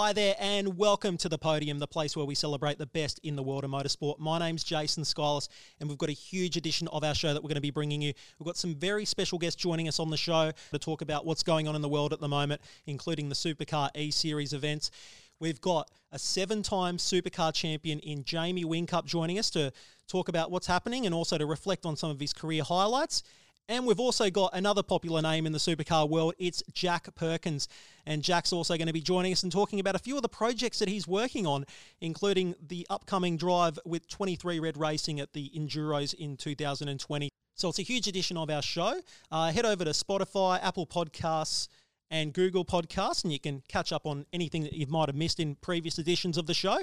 Hi there, and welcome to the podium, the place where we celebrate the best in the world of motorsport. My name's Jason Skylas, and we've got a huge edition of our show that we're going to be bringing you. We've got some very special guests joining us on the show to talk about what's going on in the world at the moment, including the Supercar E Series events. We've got a seven time supercar champion in Jamie Whincup joining us to talk about what's happening and also to reflect on some of his career highlights. And we've also got another popular name in the supercar world. It's Jack Perkins. And Jack's also going to be joining us and talking about a few of the projects that he's working on, including the upcoming drive with 23Red Racing at the Enduros in 2020. So it's a huge edition of our show. Uh, head over to Spotify, Apple Podcasts, and Google Podcasts, and you can catch up on anything that you might have missed in previous editions of the show.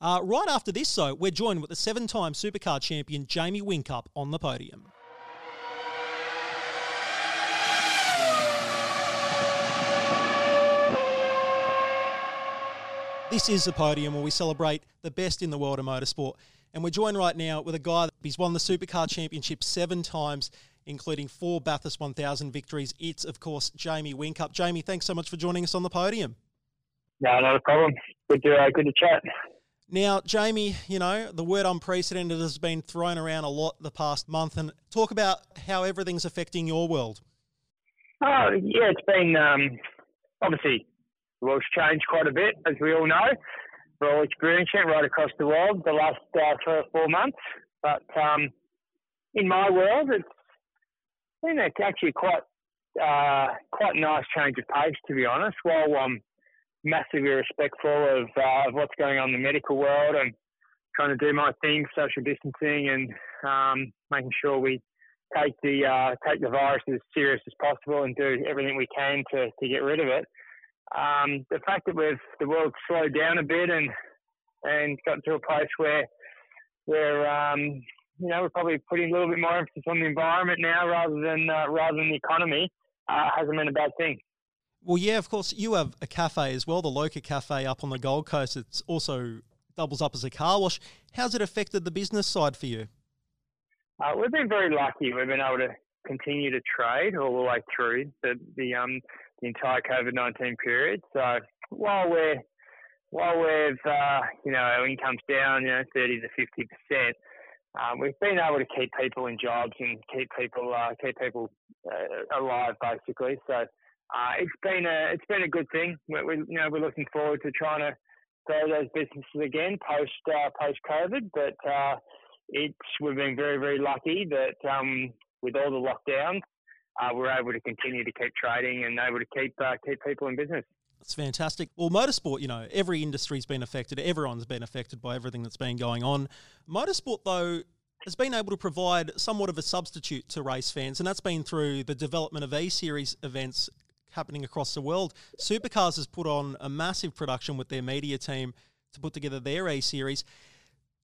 Uh, right after this, though, we're joined with the seven time supercar champion Jamie Whincup on the podium. This is the podium where we celebrate the best in the world of motorsport. And we're joined right now with a guy that he's won the Supercar Championship seven times, including four Bathurst 1000 victories. It's, of course, Jamie Whincup. Jamie, thanks so much for joining us on the podium. No, not a problem. Good to, uh, good to chat. Now, Jamie, you know, the word unprecedented has been thrown around a lot the past month. And talk about how everything's affecting your world. Oh, yeah, it's been um, obviously the world's changed quite a bit, as we all know. We're all experiencing it right across the world the last uh, three or four months. But um, in my world, it's been actually quite uh, quite nice change of pace, to be honest. While I'm massively respectful of, uh, of what's going on in the medical world and trying to do my thing, social distancing, and um, making sure we take the uh, take the virus as serious as possible and do everything we can to, to get rid of it um, the fact that we've the world slowed down a bit and and got to a place where where um, you know we're probably putting a little bit more emphasis on the environment now rather than uh, rather than the economy uh, hasn't been a bad thing. Well, yeah, of course, you have a cafe as well, the Loca Cafe up on the Gold Coast. It's also doubles up as a car wash. How's it affected the business side for you? Uh, we've been very lucky. We've been able to continue to trade all the way through the the um the entire COVID nineteen period. So while we're while we've uh, you know our income's down, you know, thirty to fifty percent, um, we've been able to keep people in jobs and keep people uh, keep people uh, alive basically. So uh, it's been a it's been a good thing. We, we, you know we're looking forward to trying to grow those businesses again post uh, post COVID, but uh, it's we've been very very lucky that um, with all the lockdowns uh, we're able to continue to keep trading and able to keep uh, keep people in business. That's fantastic. Well, motorsport, you know, every industry's been affected. Everyone's been affected by everything that's been going on. Motorsport, though, has been able to provide somewhat of a substitute to race fans, and that's been through the development of A Series events happening across the world. Supercars has put on a massive production with their media team to put together their A Series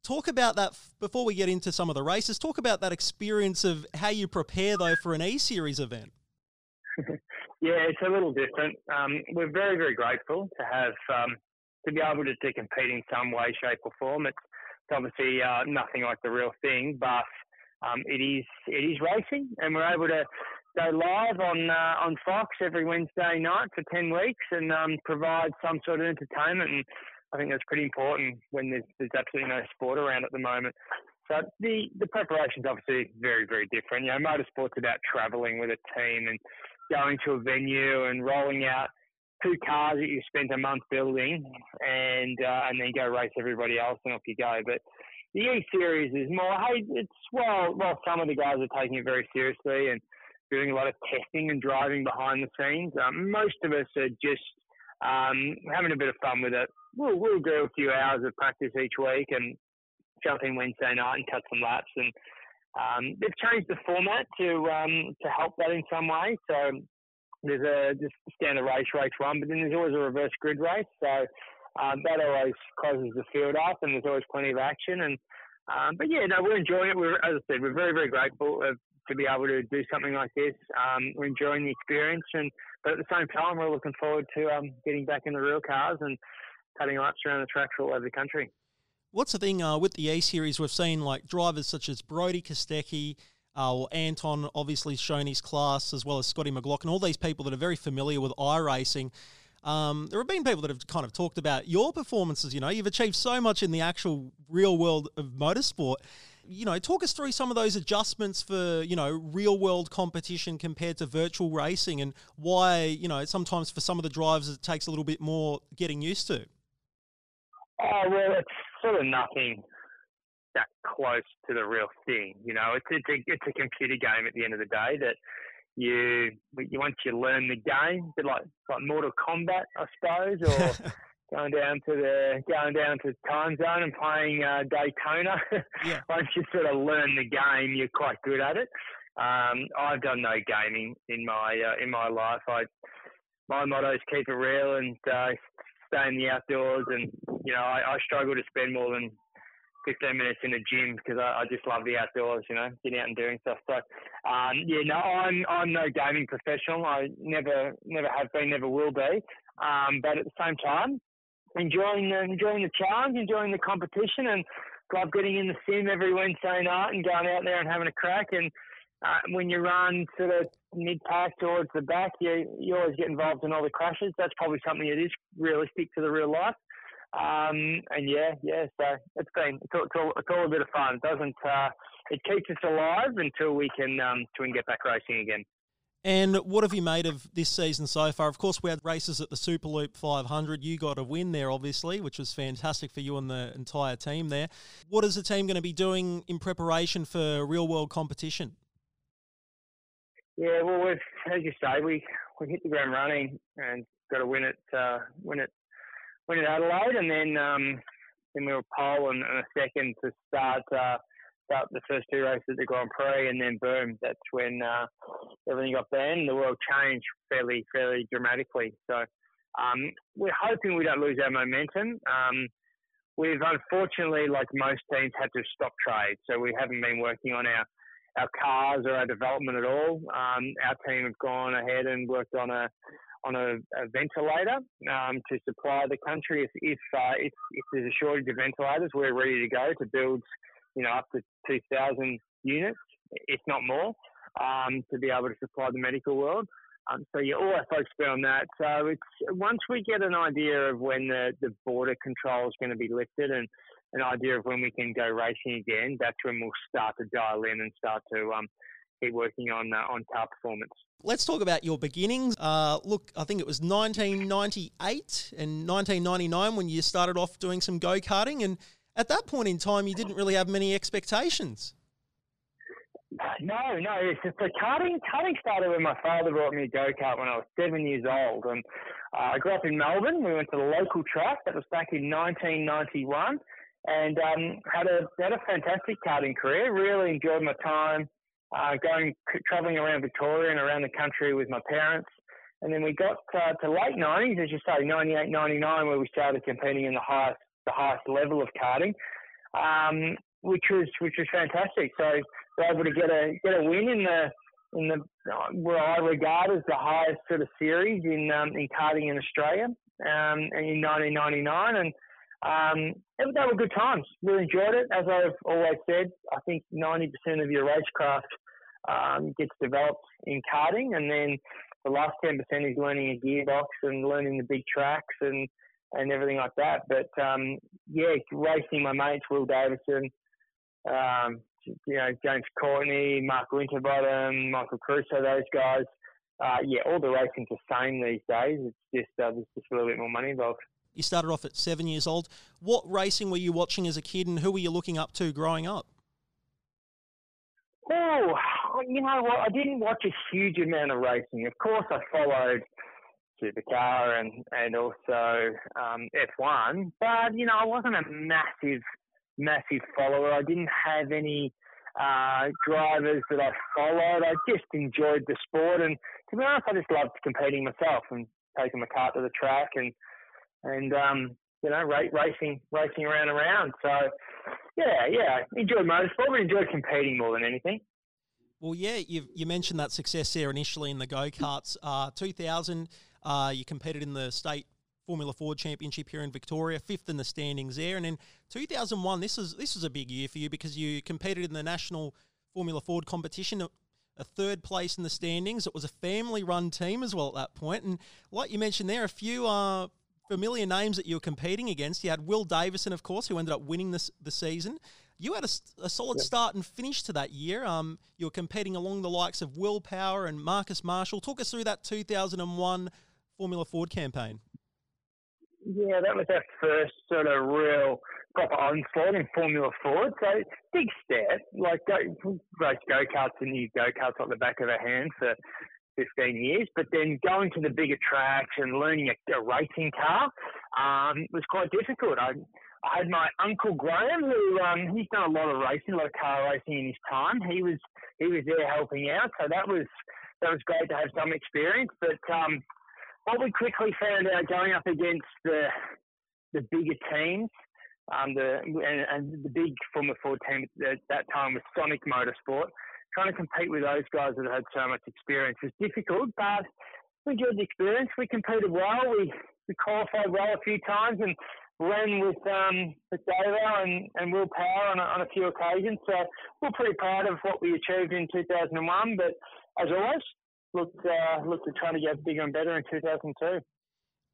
talk about that before we get into some of the races. Talk about that experience of how you prepare though for an E Series event. yeah, it's a little different. Um, we're very, very grateful to have um, to be able to, to, compete in some way, shape, or form. It's, it's obviously uh, nothing like the real thing, but um, it is it is racing, and we're able to go live on uh, on Fox every Wednesday night for ten weeks and um, provide some sort of entertainment and I think that's pretty important when there's, there's absolutely no sport around at the moment. So the the preparation's obviously very very different. You know, motorsport's about travelling with a team and going to a venue and rolling out two cars that you spent a month building and uh, and then go race everybody else and off you go. But the E Series is more. Hey, it's well, well, some of the guys are taking it very seriously and doing a lot of testing and driving behind the scenes. Um, most of us are just um, having a bit of fun with it we'll, we'll do a few hours of practice each week and jump in Wednesday night and cut some laps. And um, they've changed the format to um, to help that in some way. So there's a just standard race, race one, but then there's always a reverse grid race. So um, that always closes the field up, and there's always plenty of action. And um, but yeah, no, we're enjoying it. We're as I said, we're very very grateful of, to be able to do something like this. Um, we're enjoying the experience, and but at the same time, we're looking forward to um, getting back in the real cars and cutting laps around the track all over the country. What's the thing uh, with the A series? We've seen like drivers such as Brody Kostecki, uh, or Anton, obviously shown his class, as well as Scotty McLaughlin, all these people that are very familiar with iRacing. Um, there have been people that have kind of talked about your performances. You know, you've achieved so much in the actual real world of motorsport. You know, talk us through some of those adjustments for you know real world competition compared to virtual racing, and why you know sometimes for some of the drivers it takes a little bit more getting used to. Oh well, it's sort of nothing that close to the real thing. You know, it's it's a it's a computer game at the end of the day that you, you once you learn the game, like like Mortal Kombat, I suppose, or going down to the going down to Timezone and playing uh, Daytona. Yeah. once you sort of learn the game, you're quite good at it. Um, I've done no gaming in my uh, in my life. I my motto is keep it real and uh, stay in the outdoors. And you know, I, I struggle to spend more than 15 minutes in the gym because I, I, just love the outdoors, you know, getting out and doing stuff. So, um, yeah, no, I'm I'm no gaming professional. I never never have been, never will be. Um, but at the same time, enjoying the, enjoying the challenge, enjoying the competition, and love getting in the sim every Wednesday night and going out there and having a crack. And uh, when you run sort of mid pack towards the back, you you always get involved in all the crashes. That's probably something that is realistic to the real life. Um, and yeah, yeah, so it's been it's all, it's all, it's all a bit of fun. It doesn't uh, it keeps us alive until we can um, until we can get back racing again. And what have you made of this season so far? Of course, we had races at the Superloop 500. You got a win there, obviously, which was fantastic for you and the entire team there. What is the team going to be doing in preparation for real world competition? Yeah, well, as you say, we we hit the ground running and got a win at uh, win it went to Adelaide, and then um, then we were pole and, and, a second to start uh, start the first two races at the Grand Prix, and then boom, that's when uh, everything got banned. The world changed fairly fairly dramatically. So um, we're hoping we don't lose our momentum. Um, we've unfortunately, like most teams, had to stop trade, so we haven't been working on our our cars or our development at all. Um, our team have gone ahead and worked on a on a, a ventilator um, to supply the country. If if, uh, if, if there's a shortage of ventilators, we're ready to go to build, you know, up to 2,000 units, if not more, um, to be able to supply the medical world. Um, so our folks been on that. So it's once we get an idea of when the, the border control is going to be lifted and an idea of when we can go racing again, that's when we'll start to dial in and start to um, keep working on uh, on car performance. Let's talk about your beginnings. Uh, look, I think it was 1998 and 1999 when you started off doing some go karting, and at that point in time, you didn't really have many expectations. No, no. It's just the karting. Karting started when my father brought me a go kart when I was seven years old, and uh, I grew up in Melbourne. We went to the local track. That was back in 1991, and um, had a had a fantastic karting career. Really enjoyed my time uh, going traveling around Victoria and around the country with my parents. And then we got uh, to late 90s, as you say, 98, 99, where we started competing in the highest the highest level of karting, um, which was which was fantastic. So we're able to get a get a win in the in the where I regard as the highest sort of series in um, in karting in Australia, um, in 1999, and um, they were good times. Really enjoyed it. As I've always said, I think 90% of your racecraft um, gets developed in karting, and then the last 10% is learning a gearbox and learning the big tracks and and everything like that. But um, yeah, racing my mates, Will Davison, um, you know James Courtney, Mark Winterbottom, Michael Caruso, those guys. Uh, yeah, all the racing's the same these days. It's just uh, there's just a little bit more money involved. You started off at seven years old. What racing were you watching as a kid, and who were you looking up to growing up? Oh, you know what? I didn't watch a huge amount of racing. Of course, I followed supercar and and also um, F1, but you know, I wasn't a massive, massive follower. I didn't have any uh, drivers that I followed. I just enjoyed the sport, and to be honest, I just loved competing myself and taking my car to the track and and um, you know, racing, racing around and around. So, yeah, yeah, enjoyed motorsport, but enjoyed competing more than anything. Well, yeah, you you mentioned that success there initially in the go karts. Uh, 2000, uh, you competed in the state Formula Ford Championship here in Victoria, fifth in the standings there, and in 2001, this is this was a big year for you because you competed in the national Formula Ford competition. a third place in the standings. It was a family run team as well at that point. And like you mentioned there, a few uh, familiar names that you were competing against. You had Will Davison, of course, who ended up winning this the season. You had a, a solid start and finish to that year. Um, you were competing along the likes of Will Power and Marcus Marshall. Talk us through that 2001 Formula Ford campaign. Yeah, that was our first sort of real proper onslaught in Formula Ford. So big step. Like go, race go karts and new go karts like the back of a hand for 15 years, but then going to the bigger tracks and learning a, a racing car um, was quite difficult. I, I had my uncle Graham, who um, he's done a lot of racing, a lot of car racing in his time. He was he was there helping out, so that was that was great to have some experience. But um, what we quickly found out going up against the the bigger teams, um, the and, and, the big Formula Ford team at that time was Sonic Motorsport. Trying to compete with those guys that had so much experience was difficult, but we enjoyed the experience. We competed well. We we qualified well a few times and ran with um, with and, and Will Power on a, on a few occasions. So we're pretty proud of what we achieved in 2001. But as always, looked uh, looked at trying to get bigger and better in 2002.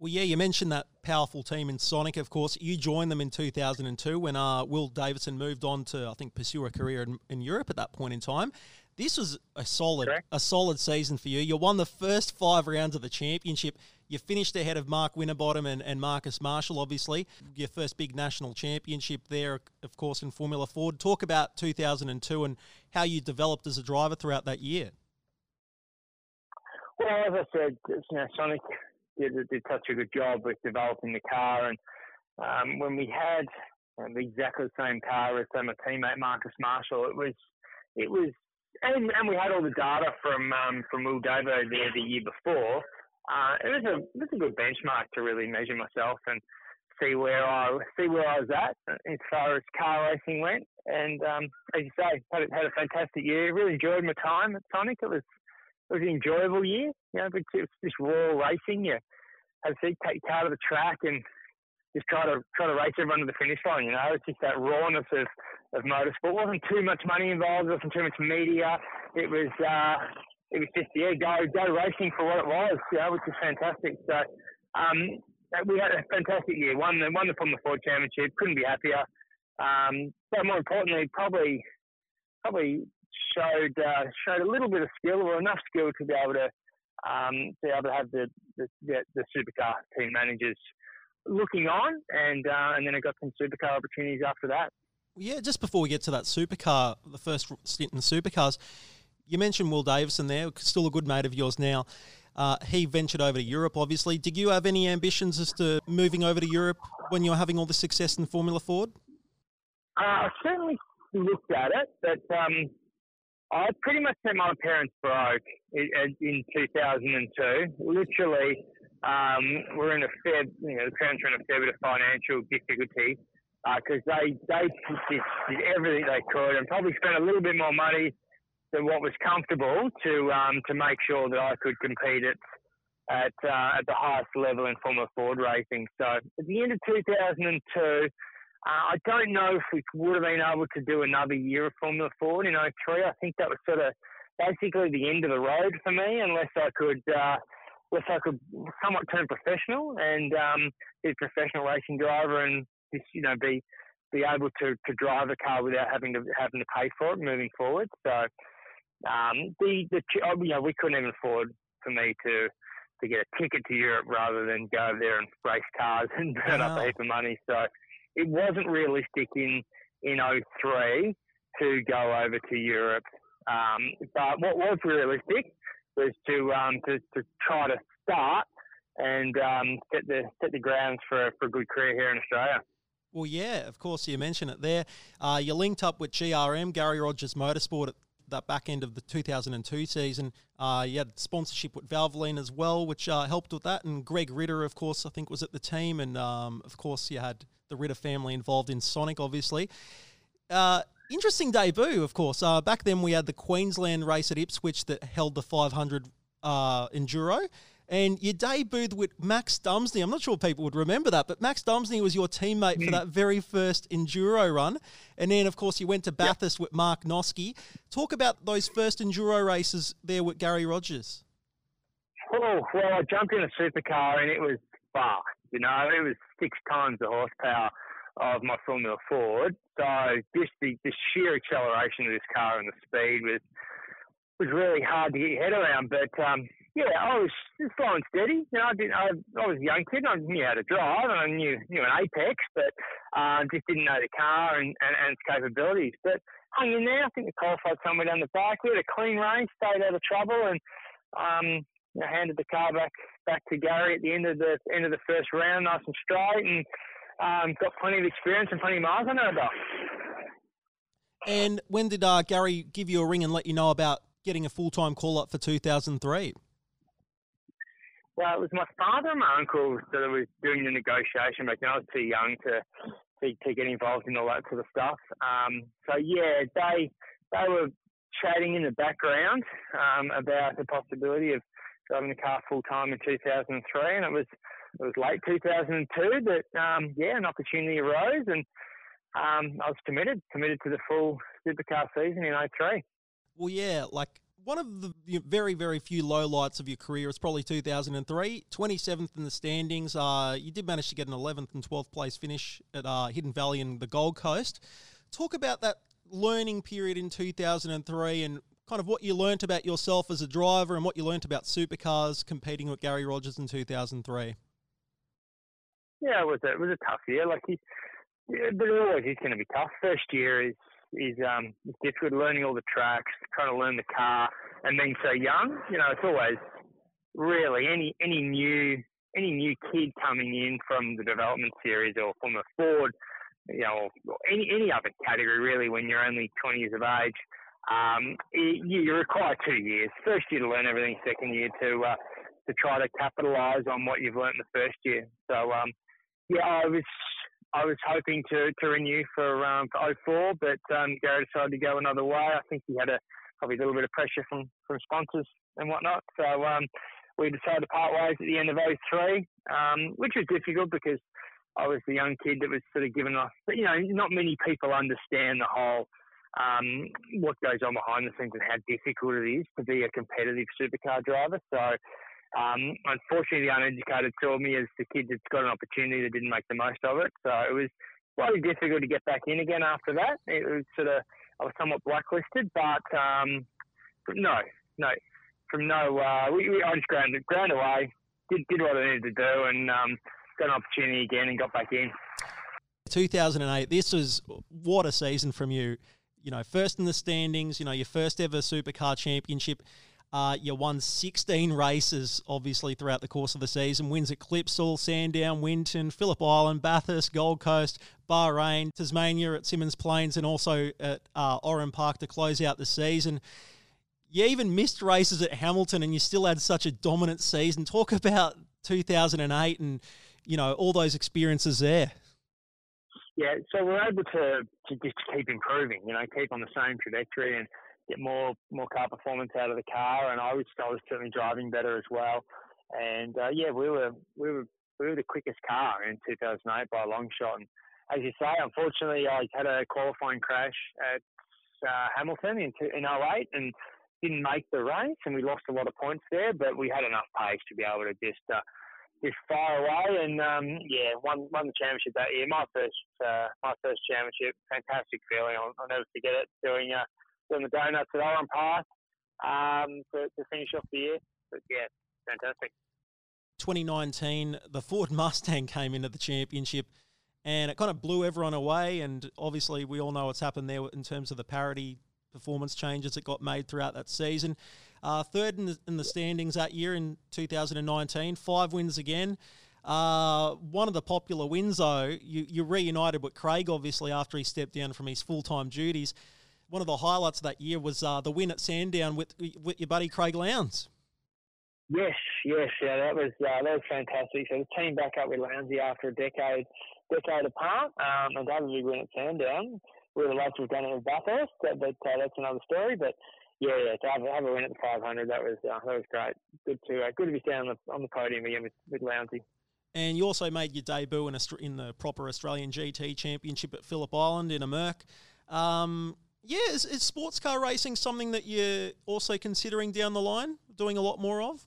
Well, yeah, you mentioned that powerful team in Sonic, of course. You joined them in 2002 when uh, Will Davison moved on to, I think, pursue a career in, in Europe at that point in time. This was a solid, Correct. a solid season for you. You won the first five rounds of the championship. You finished ahead of Mark Winterbottom and, and Marcus Marshall, obviously. Your first big national championship there, of course, in Formula Ford. Talk about 2002 and how you developed as a driver throughout that year. Well, as I said, you know, Sonic did, did such a good job with developing the car. And um, when we had um, exactly the same car as my teammate Marcus Marshall, it was it was and, and we had all the data from um, from Will Davo there the year before. Uh, it was a it was a good benchmark to really measure myself and see where I see where I was at as far as car racing went. And um, as you say, had, had a fantastic year. Really enjoyed my time at Sonic. It was it was an enjoyable year. You know, it's just raw racing. You have to take car to the track and just try to try to race everyone to the finish line. You know, it's just that rawness of of motorsport. wasn't too much money involved. It wasn't too much media. It was uh, it was just yeah, go go racing for what it was. You know, which is fantastic. So um, we had a fantastic year. Won the won the Formula Ford Championship. Couldn't be happier. Um, but more importantly, probably probably showed uh, showed a little bit of skill or enough skill to be able to um, be able to have the the, the, the supercar team managers looking on, and uh, and then I got some supercar opportunities after that. Yeah, just before we get to that supercar, the first stint in the supercars, you mentioned Will Davison there, still a good mate of yours now. Uh, he ventured over to Europe, obviously. Did you have any ambitions as to moving over to Europe when you were having all the success in Formula Ford? Uh, I certainly looked at it, but um, I pretty much said my parents broke in 2002. Literally, um, we're in a fair, you know, the parents are in a fair bit of financial difficulty because uh, they they did, did everything they could and probably spent a little bit more money than what was comfortable to um, to make sure that I could compete at at uh, at the highest level in Formula Ford racing. So at the end of 2002. Uh, I don't know if we would have been able to do another year of Formula Ford in 03. I think that was sort of basically the end of the road for me, unless I could, uh, unless I could somewhat turn professional and um, be a professional racing driver and just you know be be able to, to drive a car without having to having to pay for it moving forward. So um, the the oh, you know we couldn't even afford for me to to get a ticket to Europe rather than go there and race cars and burn wow. up a heap of money. So it wasn't realistic in in 03 to go over to Europe. Um, but what was realistic was to um, to, to try to start and um, set the set the grounds for for a good career here in Australia. Well, yeah, of course, you mentioned it there. Uh, you linked up with GRM, Garry Rogers Motorsport, at that back end of the 2002 season. Uh, you had sponsorship with Valvoline as well, which uh, helped with that. And Greg Ritter, of course, I think was at the team. And um, of course, you had the Ritter family involved in Sonic, obviously. Uh, interesting debut, of course. Uh, back then, we had the Queensland race at Ipswich that held the 500 uh, Enduro. and you debuted with Max Dumesny. I'm not sure people would remember that, but Max Dumesny was your teammate mm. for that very first enduro run. And then, of course, you went to Bathurst yep. with Mark Noske. Talk about those first enduro races there with Garry Rogers. Oh, well, I jumped in a supercar and it was fast. You know, it was six times the horsepower of my Formula Ford. So just the, the sheer acceleration of this car and the speed was was really hard to get your head around. But um, yeah, I was just slow and steady. You know, I didn't. I, I was a young kid. I knew how to drive, and I knew knew an Apex, but uh, just didn't know the car and, and, and its capabilities. But hung in there. I think we qualified somewhere down the back. We had a clean race, stayed out of trouble, and um, you know, handed the car back back to Garry at the end of the end of the first round, nice and straight, and um, got plenty of experience and plenty of miles under our belt. And when did uh, Garry give you a ring and let you know about getting a full time call up for 2003? Well, it was my father and my uncle that was doing the negotiation back then. I was too young to, to, to get involved in all that sort of stuff. Um, so yeah, they they were chatting in the background um, about the possibility of driving the car full time in 2003, and it was it was late 2002 that um, yeah an opportunity arose, and um, I was committed committed to the full supercar season in 03. Well, yeah, like one of the very, very few lowlights of your career is probably 2003. 27th in the standings. Uh, you did manage to get an 11th and 12th place finish at uh, Hidden Valley and the Gold Coast. Talk about that learning period in 2003 and kind of what you learnt about yourself as a driver and what you learnt about supercars competing with Garry Rogers in 2003. Yeah, it was a, it was a tough year. Like he, yeah, but it always is going to be tough. First year is is um, difficult learning all the tracks, trying to learn the car, and being so young. You know, it's always really any any new any new kid coming in from the development series or from a Ford, you know, or any any other category really. When you're only 20 years of age, um, you, require two years. First year to learn everything. Second year to uh, to try to capitalise on what you've learned in the first year. So um, yeah, I was I was hoping to, to renew for um, for 04, but um, Garry decided to go another way. I think he had a probably a little bit of pressure from, from sponsors and whatnot. So um, we decided to part ways at the end of 03, um, which was difficult because I was the young kid that was sort of given off. But you know, not many people understand the whole um, what goes on behind the scenes and how difficult it is to be a competitive supercar driver. So um, unfortunately, the uneducated saw me as the kid that's got an opportunity that didn't make the most of it. So it was slightly difficult to get back in again after that. It was sort of I was somewhat blacklisted, but um, no, no, from no, uh, we, we, I just ground, ground away, did, did what I needed to do, and um, got an opportunity again and got back in. 2008. This was what a season from you. You know, first in the standings. You know, your first ever Supercar Championship. Uh, you won 16 races, obviously, throughout the course of the season. Wins at Clipsal, Sandown, Winton, Phillip Island, Bathurst, Gold Coast, Bahrain, Tasmania at Symmons Plains, and also at uh, Oran Park to close out the season. You even missed races at Hamilton, and you still had such a dominant season. Talk about 2008 and you know all those experiences there. Yeah, so we're able to to just keep improving. You know, keep on the same trajectory and get more more car performance out of the car, and I was I was certainly driving better as well. And uh, yeah, we were we were we were the quickest car in 2008 by a long shot. And as you say, unfortunately, I had a qualifying crash at uh, Hamilton in in 08 and didn't make the race, and we lost a lot of points there. But we had enough pace to be able to just uh, just far away, and um, yeah, won won the championship that year. My first uh, my first championship, fantastic feeling. I'll, I'll never forget it. Doing uh, doing the donuts at Oran Park um, to, to finish off the year. But yeah, fantastic. 2019, the Ford Mustang came into the championship and it kind of blew everyone away. And obviously, we all know what's happened there in terms of the parity performance changes that got made throughout that season. Uh, third in the, in the, standings that year in 2019, five wins again. Uh, one of the popular wins, though, you, you reunited with Craig, obviously, after he stepped down from his full time duties one of the highlights of that year was uh, the win at Sandown with with your buddy Craig Lowndes. Yes, yes, yeah, that was uh, that was fantastic. So the team back up with Lowndesy after a decade decade apart. Um, and that was a win at Sandown. We would have loved to have done it with Bathurst, but, but uh, that's another story. But yeah, yeah, to have, have a win at the 500, that was uh, that was great. Good to uh, good to be down on the, on the podium again with, with Lowndesy. And you also made your debut in, a, in the proper Australian GT Championship at Phillip Island in a Merc. Um, yeah, is, is, sports car racing something that you're also considering down the line, doing a lot more of?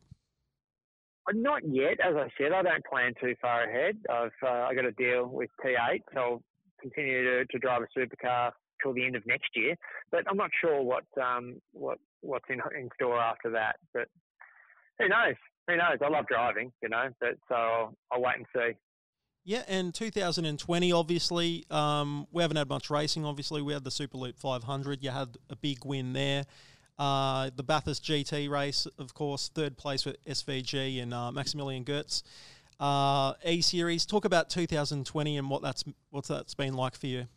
Uh, not yet. As I said, I don't plan too far ahead. I've uh, I got a deal with T8, so I'll continue to, to drive a supercar till the end of next year. But I'm not sure what um, what what's in in store after that. But who knows? Who knows? I love driving, you know. But so I'll, I'll wait and see. Yeah, and 2020, obviously, um, we haven't had much racing. Obviously, we had the Superloop 500. You had a big win there. Uh, the Bathurst GT race, of course, third place with SVG and uh, Maximilian Götz. Uh, e Series. Talk about 2020 and what that's what that's been like for you.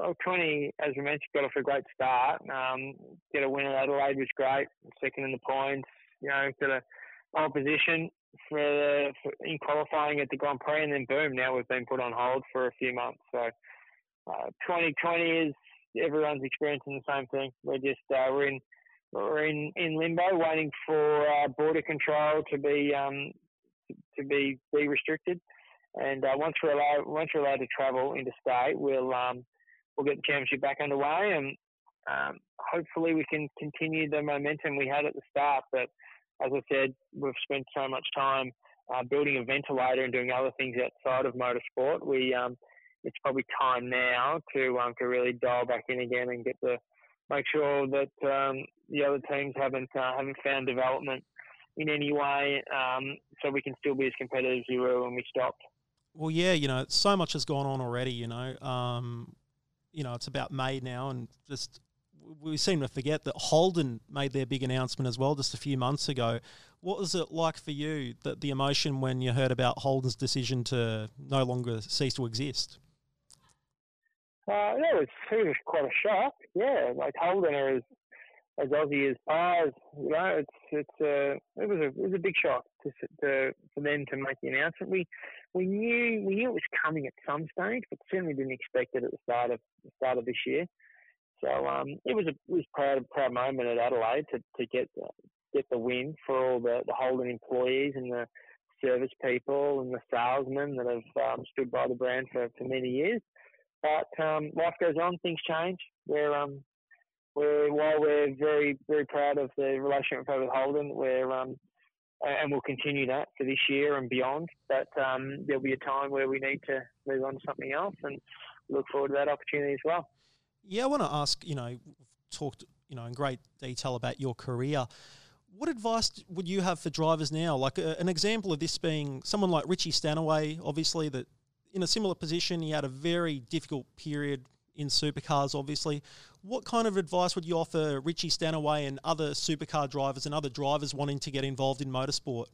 Well, 20, as we mentioned, got off a great start. Um, get a win at Adelaide was great. Second in the points. You know, got a pole position for, the, for in qualifying at the Grand Prix, and then boom, now we've been put on hold for a few months. So uh, 2020 is everyone's experiencing the same thing. We're just uh, we're in we're in, in limbo, waiting for uh, border control to be um, to be be restricted. And uh, once we're allowed once we're allowed to travel interstate, we'll um, we'll get the championship back underway, and um, hopefully we can continue the momentum we had at the start. But as I said, we've spent so much time uh, building a ventilator and doing other things outside of motorsport. We um, it's probably time now to um, to really dial back in again and get the make sure that um, the other teams haven't uh, haven't found development in any way, um, so we can still be as competitive as we were when we stopped. Well, yeah, you know, so much has gone on already. You know, um, you know, it's about May now, and just we seem to forget that Holden made their big announcement as well just a few months ago. What was it like for you that the emotion when you heard about Holden's decision to no longer cease to exist? Uh, yeah, it was, it was quite a shock. Yeah, like Holden are as as Aussie as Pars. You know, it's it's uh, it was a it was a big shock to, to for them to make the announcement. We we knew we knew it was coming at some stage, but certainly didn't expect it at the start of the start of this year. So um, it was a it was proud proud moment at Adelaide to to get the, get the win for all the the Holden employees and the service people and the salesmen that have um, stood by the brand for, for many years. But um, life goes on, things change. We're um, we're while we're very very proud of the relationship with Holden, we're um, and we'll continue that for this year and beyond. But um, there'll be a time where we need to move on to something else, and look forward to that opportunity as well. Yeah, I want to ask. You know, talked you know in great detail about your career. What advice would you have for drivers now? Like a, an example of this being someone like Richie Stanaway, obviously that in a similar position. He had a very difficult period in supercars, obviously. What kind of advice would you offer Richie Stanaway and other supercar drivers and other drivers wanting to get involved in motorsport?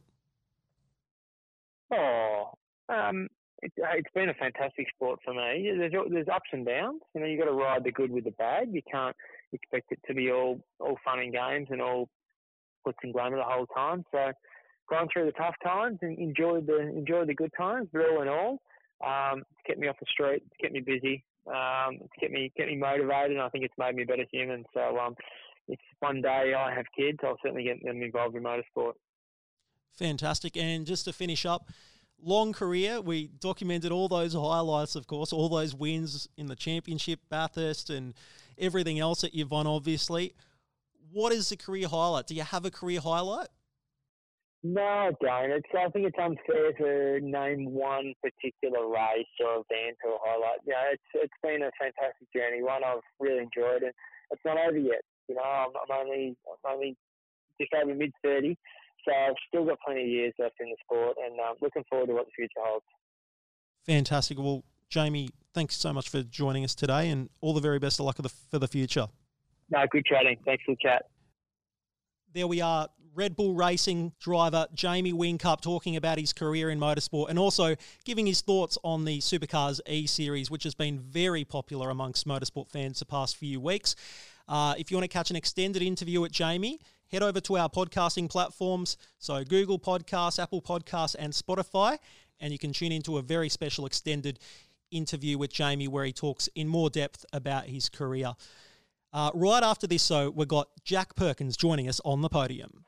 Oh, um, it, has been a fantastic sport for me. There's, there's ups and downs. You know, you got to ride the good with the bad. You can't expect it to be all all fun and games and all puts and glamour the whole time. So, gone through the tough times and enjoyed the enjoyed the good times. But all in all, um, kept me off the street, kept me busy, um, it's kept me kept me motivated, and I think it's made me a better human. So um, if one day I have kids, I'll certainly get them involved in motorsport. Fantastic. And just to finish up, long career. We documented all those highlights, of course, all those wins in the championship, Bathurst, and everything else that you've won, obviously. What is the career highlight? Do you have a career highlight? No, I don't. It's, I think it's unfair to name one particular race or event or highlight. You know, it's it's been a fantastic journey, one I've really enjoyed, and it's not over yet. You know, I'm, I'm only I'm only just over mid thirty, so I've still got plenty of years left in the sport, and um, looking forward to what the future holds. Fantastic. Well, Jamie, thanks so much for joining us today, and all the very best of luck for the, for the future. No, good chatting. Thanks for the chat. There we are, Red Bull Racing driver Jamie Whincup talking about his career in motorsport and also giving his thoughts on the Supercars E Series, which has been very popular amongst motorsport fans the past few weeks. Uh, if you want to catch an extended interview with Jamie, head over to our podcasting platforms, so Google Podcasts, Apple Podcasts, and Spotify, and you can tune into a very special extended interview with Jamie where he talks in more depth about his career. Uh, right after this, so we've got Jack Perkins joining us on the podium.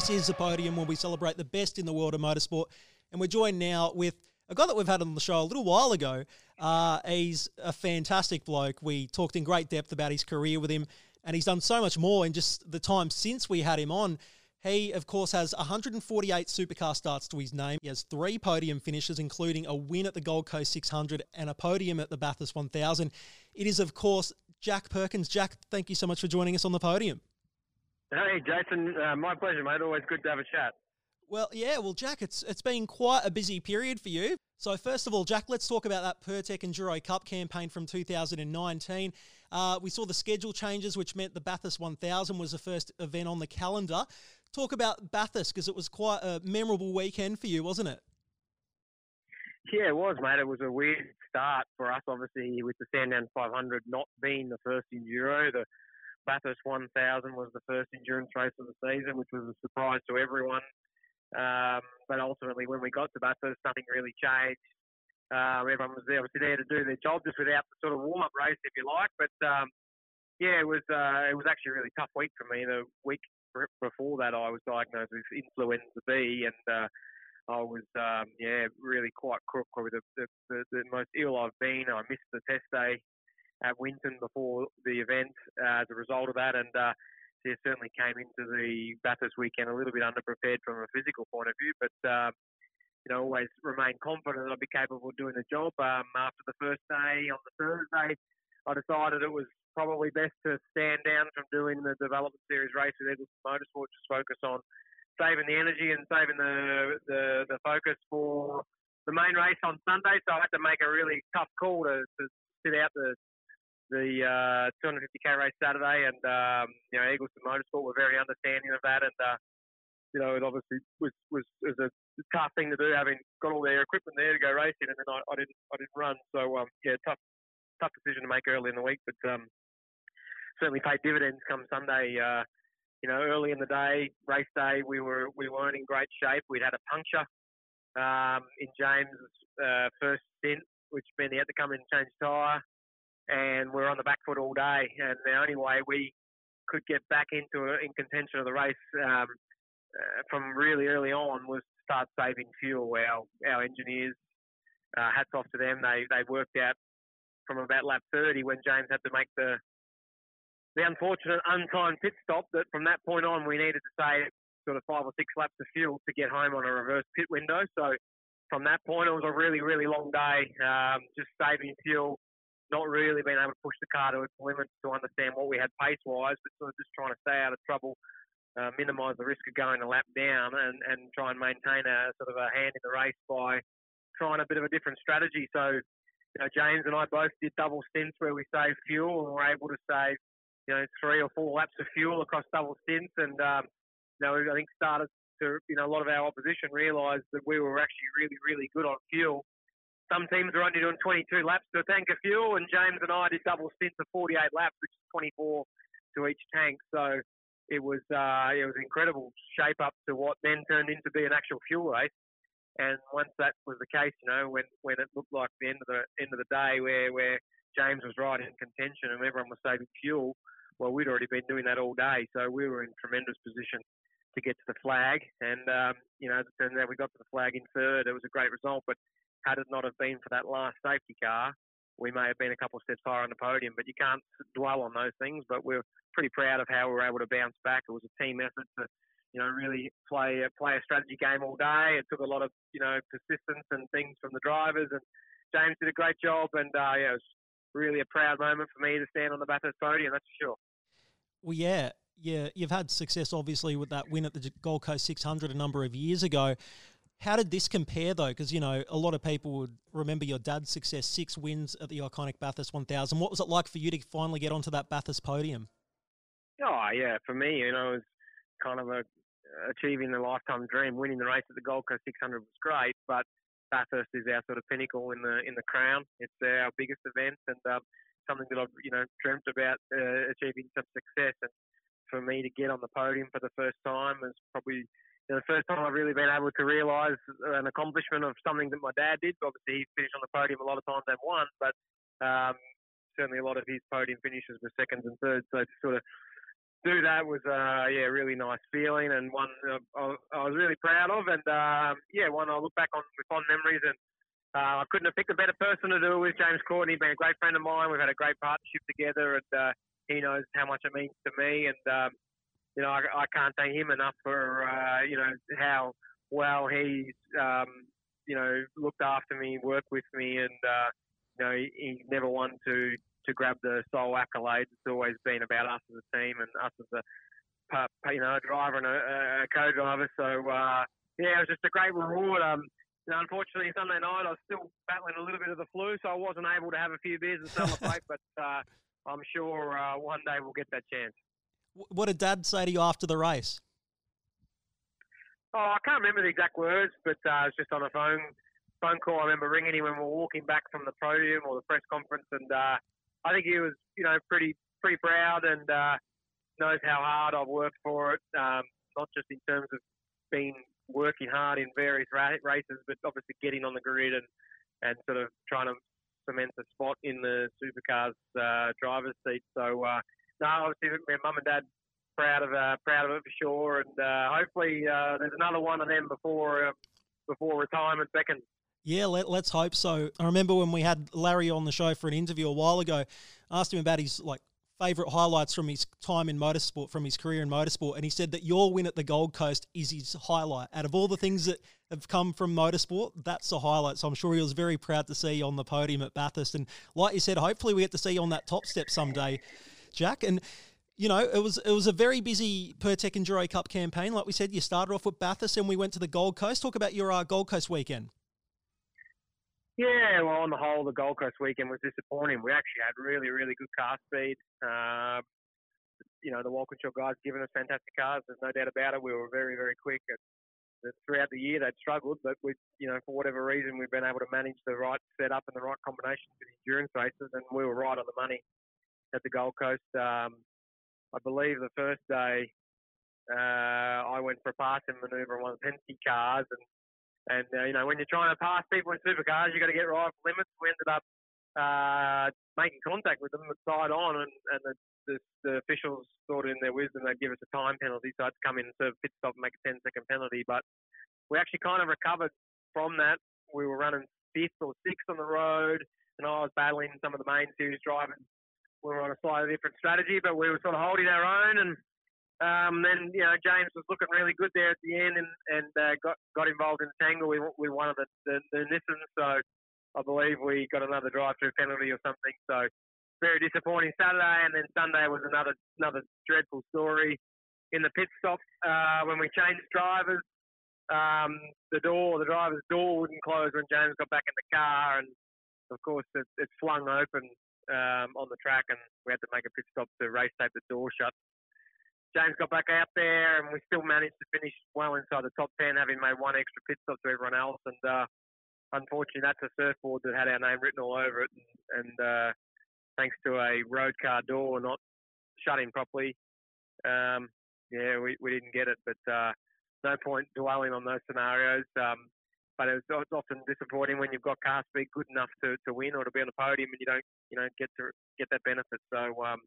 This is the podium where we celebrate the best in the world of motorsport, and we're joined now with a guy that we've had on the show a little while ago. Uh, he's a fantastic bloke. We talked in great depth about his career with him, and he's done so much more in just the time since we had him on. He, of course, has 148 supercar starts to his name. He has three podium finishes, including a win at the Gold Coast 600 and a podium at the Bathurst 1000. It is, of course, Jack Perkins. Jack, thank you so much for joining us on the podium. Hey, Jason. Uh, my pleasure, mate. Always good to have a chat. Well, yeah. Well, Jack, it's it's been quite a busy period for you. So, first of all, Jack, let's talk about that Pirtek Enduro Cup campaign from 2019. Uh, we saw the schedule changes, which meant the Bathurst 1000 was the first event on the calendar. Talk about Bathurst because it was quite a memorable weekend for you, wasn't it? Yeah, it was, mate. It was a weird start for us, obviously, with the Sandown 500 not being the first enduro. The Bathurst 1000 was the first endurance race of the season, which was a surprise to everyone. Um, but ultimately, when we got to Bathurst, nothing really changed. Um, everyone was there, obviously there to do their job, just without the sort of warm-up race, if you like. But um, yeah, it was uh, it was actually a really tough week for me. The week before that, I was diagnosed with influenza B, and uh, I was um, yeah really quite crook, probably the, the, the, the most ill I've been. I missed the test day at Winton before the event uh, as a result of that, and uh, yeah, certainly came into the Bathurst weekend a little bit underprepared from a physical point of view, but um, you know always remain confident that I'd be capable of doing the job. Um, after the first day on the Thursday, I decided it was probably best to stand down from doing the development series race with Eggleston Motorsport, just focus on saving the energy and saving the, the, the focus for the main race on Sunday. So I had to make a really tough call to, to sit out the the uh, 250k race Saturday, and um, you know Eggleston Motorsport were very understanding of that, and uh, you know it obviously was was, was a tough thing to do, having got all their equipment there to go racing, and then I, I didn't I didn't run, so um, yeah, tough tough decision to make early in the week, but um, certainly paid dividends come Sunday. Uh, you know, early in the day, race day, we were we weren't in great shape. We'd had a puncture um, in James' uh, first stint, which meant he had to come in and change tyre and we're on the back foot all day. And the only way we could get back into in contention of the race um, uh, from really early on was to start saving fuel. Our our engineers, uh, hats off to them. They they worked out from about lap 30 when James had to make the the unfortunate untimed pit stop that from that point on we needed to save sort of five or six laps of fuel to get home on a reverse pit window. So from that point it was a really really long day, um, just saving fuel not really being able to push the car to its limits to understand what we had pace wise, but sort of just trying to stay out of trouble, uh, minimise the risk of going a lap down, and, and try and maintain a sort of a hand in the race by trying a bit of a different strategy. So, you know, James and I both did double stints where we saved fuel and were able to save, you know, three or four laps of fuel across double stints, and um, you know, I think started to, you know, a lot of our opposition realised that we were actually really, really good on fuel some teams are only doing 22 laps to a tank of fuel, and James and I did double stints of 48 laps, which is 24 to each tank. So it was uh, it was incredible shape up to what then turned into be an actual fuel race. And once that was the case, you know, when, when it looked like the end of the end of the day, where where James was right in contention and everyone was saving fuel, well, we'd already been doing that all day, so we were in tremendous position to get to the flag. And um, you know, as it turns out, we got to the flag in third. It was a great result, but had it not have been for that last safety car, we may have been a couple of steps higher on the podium. But you can't dwell on those things. But we're pretty proud of how we were able to bounce back. It was a team effort to, you know, really play play a strategy game all day. It took a lot of you know persistence and things from the drivers. And James did a great job. And uh, yeah, it was really a proud moment for me to stand on the Bathurst podium. That's for sure. Well, yeah, yeah, you've had success obviously with that win at the Gold Coast 600 a number of years ago. How did this compare though? Because you know a lot of people would remember your dad's success, six wins at the iconic Bathurst 1000. What was it like for you to finally get onto that Bathurst podium? Oh yeah, for me, you know, it was kind of a achieving the lifetime dream. Winning the race at the Gold Coast 600 was great, but Bathurst is our sort of pinnacle in the in the crown. It's our biggest event and um, something that I've you know dreamt about uh, achieving some success. And for me to get on the podium for the first time is probably the first time I've really been able to realise an accomplishment of something that my dad did. Obviously, he finished on the podium a lot of times and won, but um, certainly a lot of his podium finishes were seconds and thirds. So to sort of do that was uh, yeah, really nice feeling and one uh, I, was really proud of. And uh, yeah, one I look back on with fond memories. And uh, I couldn't have picked a better person to do it with. James Courtney, He's been a great friend of mine. We've had a great partnership together, and uh, he knows how much it means to me. And um, you know, I, I can't thank him enough for uh, you know how well he's um, you know looked after me, worked with me, and uh, you know he, he's never one to to grab the sole accolades. It's always been about us as a team and us as a you know a driver and a, a co-driver. So uh, yeah, it was just a great reward. Um, you know, unfortunately, Sunday night I was still battling a little bit of the flu, so I wasn't able to have a few beers and celebrate. but uh, I'm sure uh, one day we'll get that chance. What did Dad say to you after the race? Oh, I can't remember the exact words, but uh, it was just on a phone phone call. I remember ringing him when we were walking back from the podium or the press conference, and uh, I think he was, you know, pretty pretty proud and uh, knows how hard I've worked for it. Um, not just in terms of being working hard in various ra- races, but obviously getting on the grid and and sort of trying to cement a spot in the supercars uh, driver's seat. So uh, no, obviously my mum and dad proud of uh, proud of it for sure, and uh, hopefully uh, there's another one of them before uh, before retirement beckons. Yeah, let, us hope so. I remember when we had Larry on the show for an interview a while ago, asked him about his like favorite highlights from his time in motorsport, from his career in motorsport, and he said that your win at the Gold Coast is his highlight. Out of all the things that have come from motorsport, that's the highlight. So I'm sure he was very proud to see you on the podium at Bathurst, and like you said, hopefully we get to see you on that top step someday. Jack. And you know, it was it was a very busy Pirtek Enduro Cup campaign. Like we said, you started off with Bathurst and we went to the Gold Coast. Talk about your uh, Gold Coast weekend. Yeah, well, on the whole, the Gold Coast weekend was disappointing. We actually had really, really good car speed. Uh, you know, the Walkinshaw guys given us fantastic cars. There's no doubt about it. We were very, very quick. And throughout the year, they'd struggled, but we, you know, for whatever reason, we've been able to manage the right setup and the right combinations for the endurance races, and we were right on the money at the Gold Coast. Um, I believe the first day uh, I went for a passing manoeuvre on one of the Penske cars, and and uh, you know when you're trying to pass people in supercars, you got to get right limits. We ended up uh, making contact with them side on, and, and the, the, the, officials thought in their wisdom they'd give us a time penalty, so I had to come in and serve pit stop and make a 10 second penalty. But we actually kind of recovered from that. We were running fifth or sixth on the road, and I was battling some of the main series drivers we were on a slightly different strategy, but we were sort of holding our own. And um, then you know James was looking really good there at the end, and and uh, got got involved in the tangle with, with one of the, the the Nissans. So I believe we got another drive-through penalty or something. So very disappointing Saturday, and then Sunday was another another dreadful story in the pit stop uh, when we changed drivers. Um, the door, the driver's door wouldn't close when James got back in the car, and of course it, it swung open um, on the track, and we had to make a pit stop to race tape the door shut. James got back out there, and we still managed to finish well inside the top ten, having made one extra pit stop to everyone else. And uh, unfortunately, that's a surfboard that had our name written all over it, and, and uh, thanks to a road car door not shutting properly, um, yeah, we, we didn't get it. But uh, no point dwelling on those scenarios. Um, but it's, it's often disappointing when you've got car speed good enough to, to win or to be on the podium and you don't you know get to get that benefit. So um,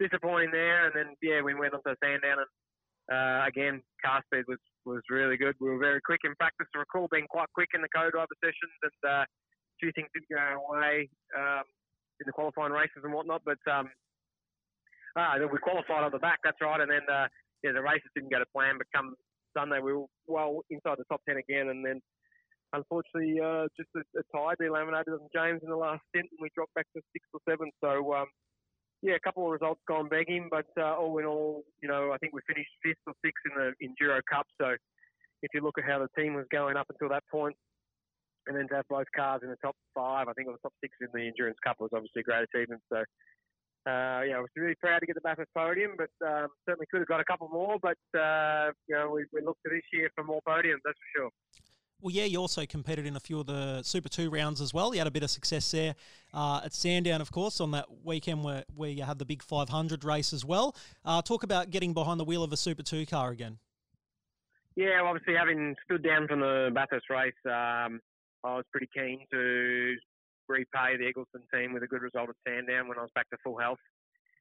disappointing there. And then yeah, we went on to Sandown and uh, again car speed was was really good. We were very quick in practice. I recall being quite quick in the co-driver sessions and uh, a few things didn't go our way um, in the qualifying races and whatnot. But um, ah, we qualified on the back. That's right. And then uh, yeah, the races didn't go to plan. But come Sunday, we were well inside the top ten again, and then unfortunately, uh, just a, a tie delaminated on James in the last stint, and we dropped back to six or seven. So, um, yeah, a couple of results gone begging, but uh, all in all, you know, I think we finished fifth or sixth in the Enduro Cup. So, if you look at how the team was going up until that point, and then to have both cars in the top five, I think it was top six in the Endurance Cup was obviously a great achievement. So, uh, yeah, I was really proud to get the Bathurst podium, but um, certainly could have got a couple more. But uh, you know, we, we look to this year for more podiums, that's for sure. Well, yeah, you also competed in a few of the Super 2 rounds as well. You had a bit of success there uh, at Sandown, of course, on that weekend where, where you had the big 500 race as well. Uh, talk about getting behind the wheel of a Super 2 car again. Yeah, obviously having stood down from the Bathurst race, um, I was pretty keen to repay the Eggleston team with a good result at Sandown when I was back to full health.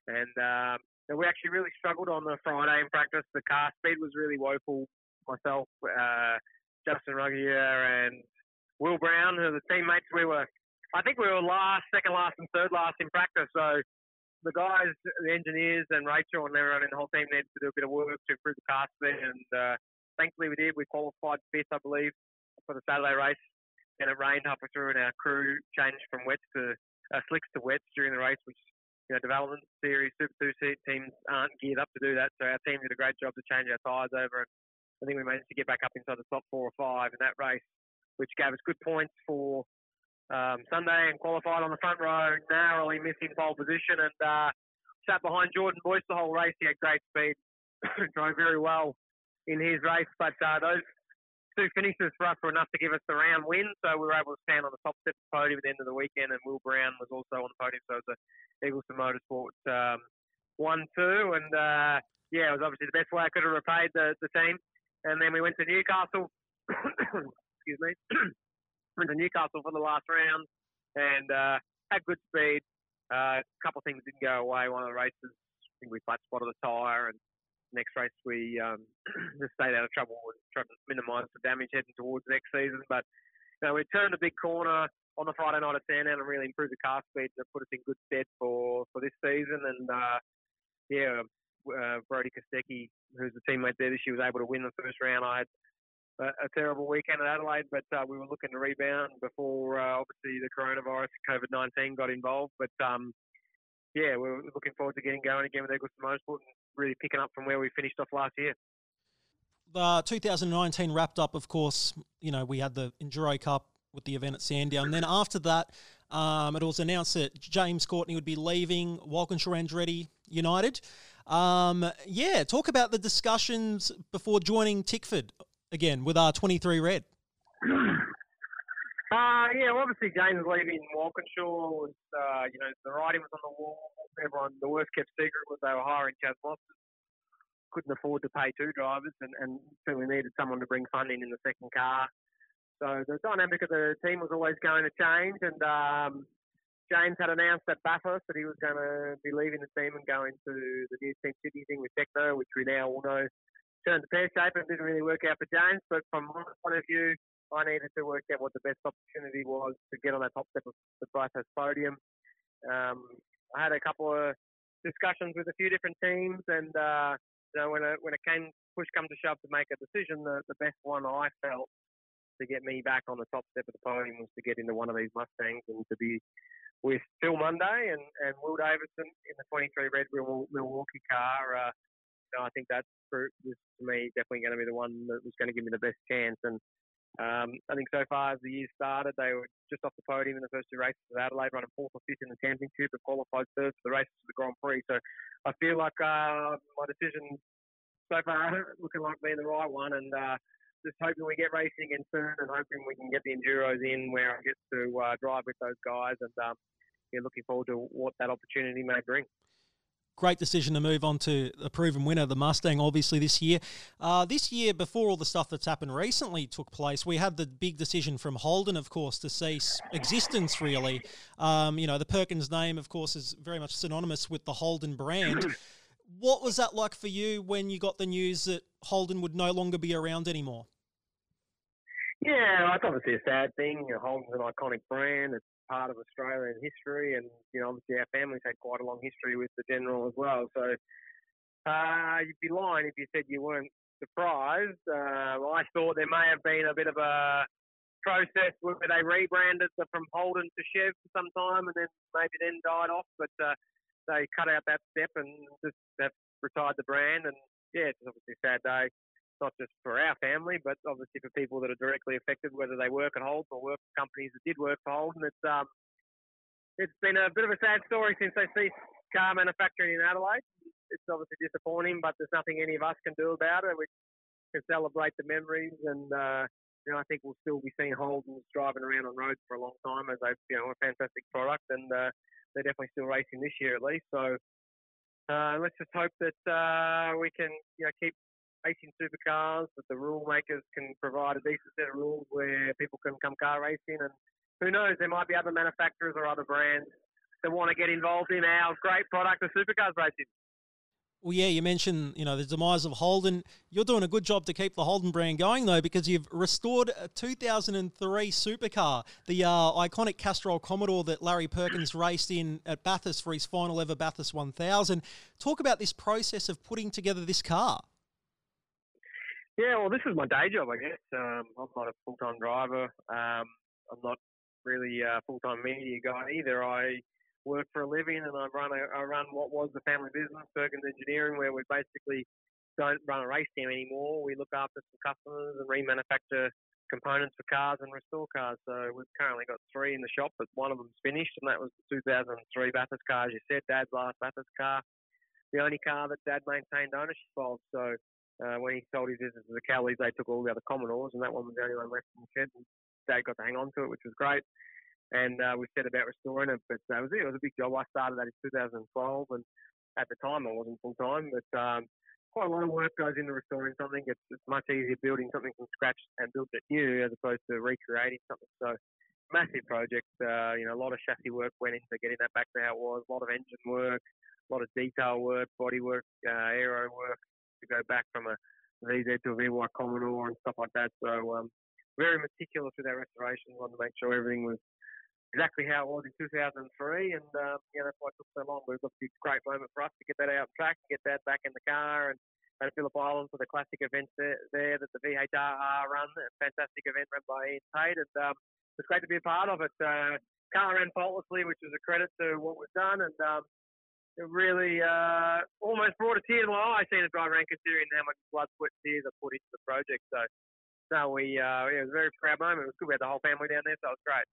And um, we actually really struggled on the Friday in practice. The car speed was really woeful. Myself, uh, Justin Ruggier, and Will Brown, who are the teammates, we were, I think we were last, second last, and third last in practice. So the guys, the engineers, and Rachel and everyone in the whole team needed to do a bit of work to improve the speed. And uh, thankfully we did. We qualified fifth, I believe, for the Saturday race. And it rained halfway through, and our crew changed from wets to uh, slicks to wets during the race, which you know, development series, Super Two teams aren't geared up to do that. So our team did a great job to change our tyres over, and I think we managed to get back up inside the top four or five in that race, which gave us good points for um, Sunday and qualified on the front row, narrowly missing pole position, and uh, sat behind Jordan Boys the whole race. He had great speed, drove very well in his race, but uh, those two finishes for us were enough to give us the round win. So we were able to stand on the top step of the podium at the end of the weekend, and Will Brown was also on the podium. So it was a Eggleston Motorsports um, one two, and uh, yeah, it was obviously the best way I could have repaid the, the team. And then we went to Newcastle. excuse me. went to Newcastle for the last round, and uh, had good speed. Uh, a couple of things didn't go away. One of the races, I think we flat spotted the tyre, and next race we um, just stayed out of trouble and tried to minimise the damage heading towards next season. But you know, we turned a big corner on the Friday night at Sandown and really improved the car speed to put us in good stead for, for this season. And uh, yeah, uh, Brodie Kostecki, who's the teammate there this year, was able to win the first round. I had a, a terrible weekend at Adelaide, but uh, we were looking to rebound before uh, obviously the coronavirus COVID 19 got involved. But um, yeah, we're looking forward to getting going again with Eggleston Motorsport and really picking up from where we finished off last year. The 2019 wrapped up, of course. You know, we had the Enduro Cup with the event at Sandown. And then after that, um, it was announced that James Courtney would be leaving Walkinshaw Andretti United. Um, yeah, talk about the discussions before joining Tickford again with our 23 Red. Uh, yeah, obviously James leaving Walkinshaw was, uh, you know, the writing was on the wall. Everyone, the worst kept secret was they were hiring Chaz Mostert. Couldn't afford to pay two drivers, and, and certainly needed someone to bring funding in the second car. So the dynamic of the team was always going to change, and um, James had announced at Bathurst that he was going to be leaving the team and going to the new Team Sydney thing with Tekno, which we now all know turned to pear shape and didn't really work out for James. But from my point of view, I needed to work out what the best opportunity was to get on that top step of the Bathurst podium. Um, I had a couple of discussions with a few different teams, and uh, you know, when it, when it came push come to shove to make a decision, the, the best one I felt to get me back on the top step of the podium was to get into one of these Mustangs and to be with Phil Munday and, and Will Davison in the 23 Red Milwaukee car. Uh, you I think that was to me definitely going to be the one that was going to give me the best chance. And um, I think so far as the year started, they were just off the podium in the first two races of Adelaide, running fourth or fifth in the championship and qualified third for the races of the Grand Prix. So I feel like uh, my decision so far looking like being the right one, and uh, just hoping we get racing in soon, and hoping we can get the enduros in where I get to uh, drive with those guys, and um, yeah, looking forward to what that opportunity may bring great decision to move on to the proven winner, the Mustang, obviously, this year. Uh, this year, before all the stuff that's happened recently took place, we had the big decision from Holden, of course, to cease existence, really. Um, you know, the Perkins name, of course, is very much synonymous with the Holden brand. what was that like for you when you got the news that Holden would no longer be around anymore? Yeah, it's obviously a sad thing. Holden's an iconic brand. It's part of Australian history, and you know, obviously our family's had quite a long history with the general as well. So uh, you'd be lying if you said you weren't surprised. Uh, I thought there may have been a bit of a process where they rebranded from Holden to Chev for some time, and then maybe then died off. But uh, they cut out that step and just have retired the brand. And yeah, it's obviously a sad day not just for our family, but obviously for people that are directly affected, whether they work at Holden or work for companies that did work for Holden. It's um, it's been a bit of a sad story since they ceased car manufacturing in Adelaide. It's obviously disappointing, but there's nothing any of us can do about it. We can celebrate the memories, and uh, you know, I think we'll still be seeing Holdens driving around on roads for a long time as they, you know, a fantastic product, and uh, they're definitely still racing this year at least. So uh, let's just hope that uh, we can, you know, keep racing supercars, that the rule makers can provide a decent set of rules where people can come car racing. And who knows, there might be other manufacturers or other brands that want to get involved in our great product of supercars racing. Well, yeah, you mentioned you know the demise of Holden. You're doing a good job to keep the Holden brand going though, because you've restored a 2003 supercar, the uh, iconic Castrol Commodore that Larry Perkins raced in at Bathurst for his final ever Bathurst 1000. Talk about this process of putting together this car. Yeah, well, this is my day job, I guess. Um, I'm not a full time driver. Um, I'm not really a full time media guy either. I work for a living, and I run a, I run what was the family business, Perkins Engineering, where we basically don't run a race team anymore. We look after some customers and remanufacture components for cars and restore cars. So we've currently got three in the shop, but one of them's finished, and that was the 2003 Bathurst car, as you said, Dad's last Bathurst car, the only car that Dad maintained ownership of. So uh, when he sold his business to the Kellys, they took all the other Commodores, and that one was the only one left in the shed. And Dad got to hang on to it, which was great and uh, we set about restoring it. But it was it. was a big job. I started that in 2012, and at the time I wasn't full time, but um, quite a lot of work goes into restoring something. It's, it's much easier building something from scratch and build it new as opposed to recreating something. So massive project. Uh, you know, a lot of chassis work went into getting that back to how it was. A lot of engine work, a lot of detail work, body work, uh, aero work to go back from a VZ to a VY Commodore and stuff like that. So um, very meticulous with our restoration. Wanted to make sure everything was exactly how it was in 2003, and um, yeah, that's why it took so long. But it was a great moment for us to get that out track, get that back in the car, and at Phillip Island for the classic events there, that the VHR run, a fantastic event run by Ian Tate, and um, it's great to be a part of it. Uh, car ran faultlessly, which is a credit to what we've done, and um, it really uh, almost brought a tear to my eye seeing it drive around, considering how much blood, sweat, tears I put into the project. So, no, we uh, yeah, it was a very proud moment. It was good. We had the whole family down there, so it was great.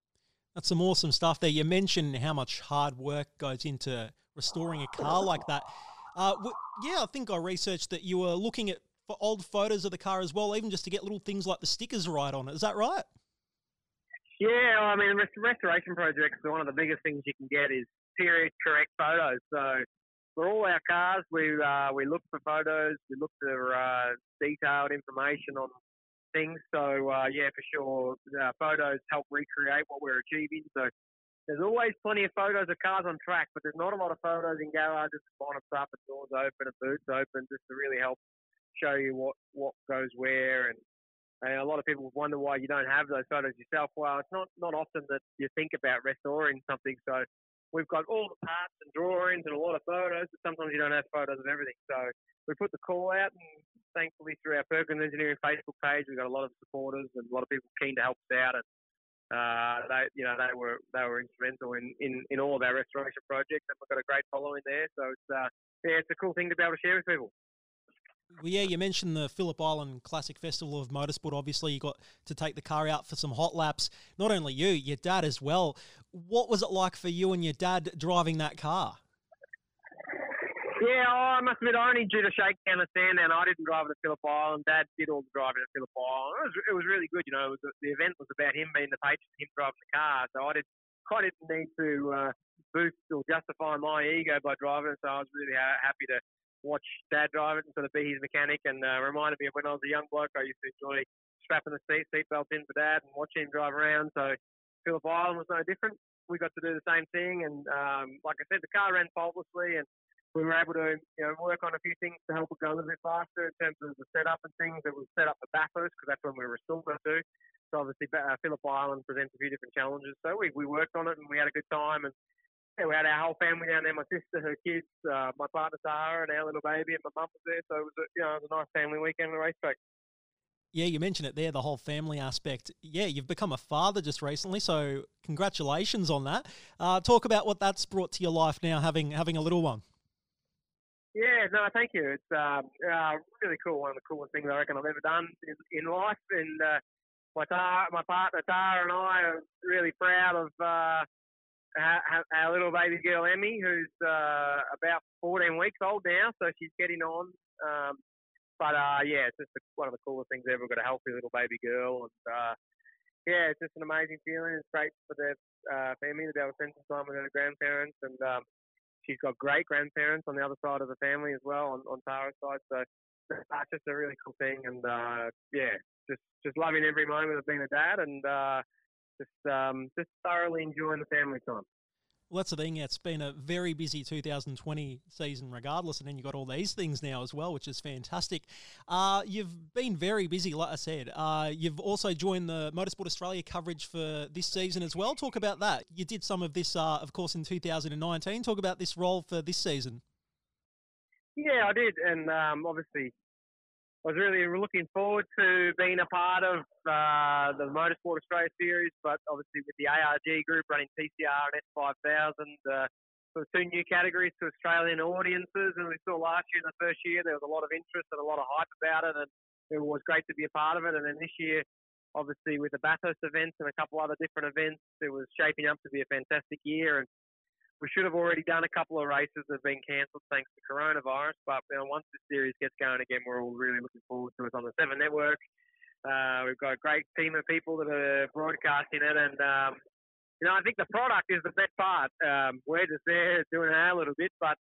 That's some awesome stuff there. You mentioned how much hard work goes into restoring a car like that. Uh, yeah, I think I researched that you were looking at for old photos of the car as well, even just to get little things like the stickers right on it. Is that right? Yeah, I mean, restoration projects, are one of the biggest things you can get is period correct photos. So for all our cars, we uh, we look for photos, we look for uh, detailed information on things. So uh, yeah, for sure, uh, photos help recreate what we're achieving. So there's always plenty of photos of cars on track, but there's not a lot of photos in garages, bonnets up, and doors open, and boots open, just to really help show you what what goes where. And, and a lot of people wonder why you don't have those photos yourself. Well, it's not not often that you think about restoring something. So we've got all the parts and drawings and a lot of photos, but sometimes you don't have photos of everything. So we put the call out and thankfully through our Perkins Engineering Facebook page, we've got a lot of supporters and a lot of people keen to help us out. And uh, they, you know, they were they were instrumental in, in, in all of our restoration projects, and we've got a great following there. So it's uh, yeah, it's a cool thing to be able to share with people. Well, yeah, you mentioned the Phillip Island Classic Festival of Motorsport. Obviously, you got to take the car out for some hot laps. Not only you, your dad as well. What was it like for you and your dad driving that car? Yeah, oh, I must admit, I only did a shakedown Sandown. I didn't drive it at Phillip Island. Dad did all the driving at Phillip Island. It was, it was really good. You know, was, the event was about him being the patron, him driving the car. So I didn't, I didn't need to uh, boost or justify my ego by driving. So I was really ha- happy to watch Dad drive it and sort of be his mechanic. And uh, reminded me of when I was a young bloke, I used to enjoy strapping the seat seatbelt in for Dad and watching him drive around. So Phillip Island was no different. We got to do the same thing, and um, like I said, the car ran faultlessly, and we were able to you know work on a few things to help it go a little bit faster in terms of the setup and things. It was set up for Bathurst because that's when we were still going to do. So obviously uh, Phillip Island presents a few different challenges. So we, we worked on it and we had a good time and yeah, we had our whole family down there. My sister, her kids, uh, my partner Sarah, and our little baby, and my mum was there. So it was a, you know it was a nice family weekend at the racetrack. Yeah, you mentioned it there, the whole family aspect. Yeah, you've become a father just recently, so congratulations on that. Uh, talk about what that's brought to your life now, having having a little one. Yeah, no, thank you. It's uh, uh, really cool. One of the coolest things I reckon I've ever done in, in life. And uh, my tar, my partner Tara and I are really proud of uh, our, our little baby girl Emmy, who's uh, about 14 weeks old now. So she's getting on. Um, but uh, yeah, it's just one of the coolest things ever. We've got a healthy little baby girl, and uh, yeah, it's just an amazing feeling. It's great for the uh, family to be able to spend some time with their grandparents, and um, she's got great grandparents on the other side of the family as well, on, on Tara's side. So, uh, just a really cool thing, and uh, yeah, just just loving every moment of being a dad, and uh, just um, just thoroughly enjoying the family time. Well, that's the thing. It's been a very busy 2020 season, regardless, and then you've got all these things now as well, which is fantastic. Uh, you've been very busy, like I said. Uh, you've also joined the Motorsport Australia coverage for this season as well. Talk about that. You did some of this, uh, of course, in 2019. Talk about this role for this season. Yeah, I did, and um, obviously was really looking forward to being a part of uh, the Motorsport Australia Series, but obviously with the ARG group running TCR and S5000, uh, sort of two new categories to Australian audiences. And we saw last year in the first year there was a lot of interest and a lot of hype about it, and it was great to be a part of it. And then this year, obviously with the Bathurst events and a couple other different events, it was shaping up to be a fantastic year. And we should have already done a couple of races that have been cancelled thanks to coronavirus. But you know, once the series gets going again, we're all really looking forward to it on the Seven Network. Uh, we've got a great team of people that are broadcasting it, and um, you know, I think the product is the best part. Um, we're just there doing our little bit, but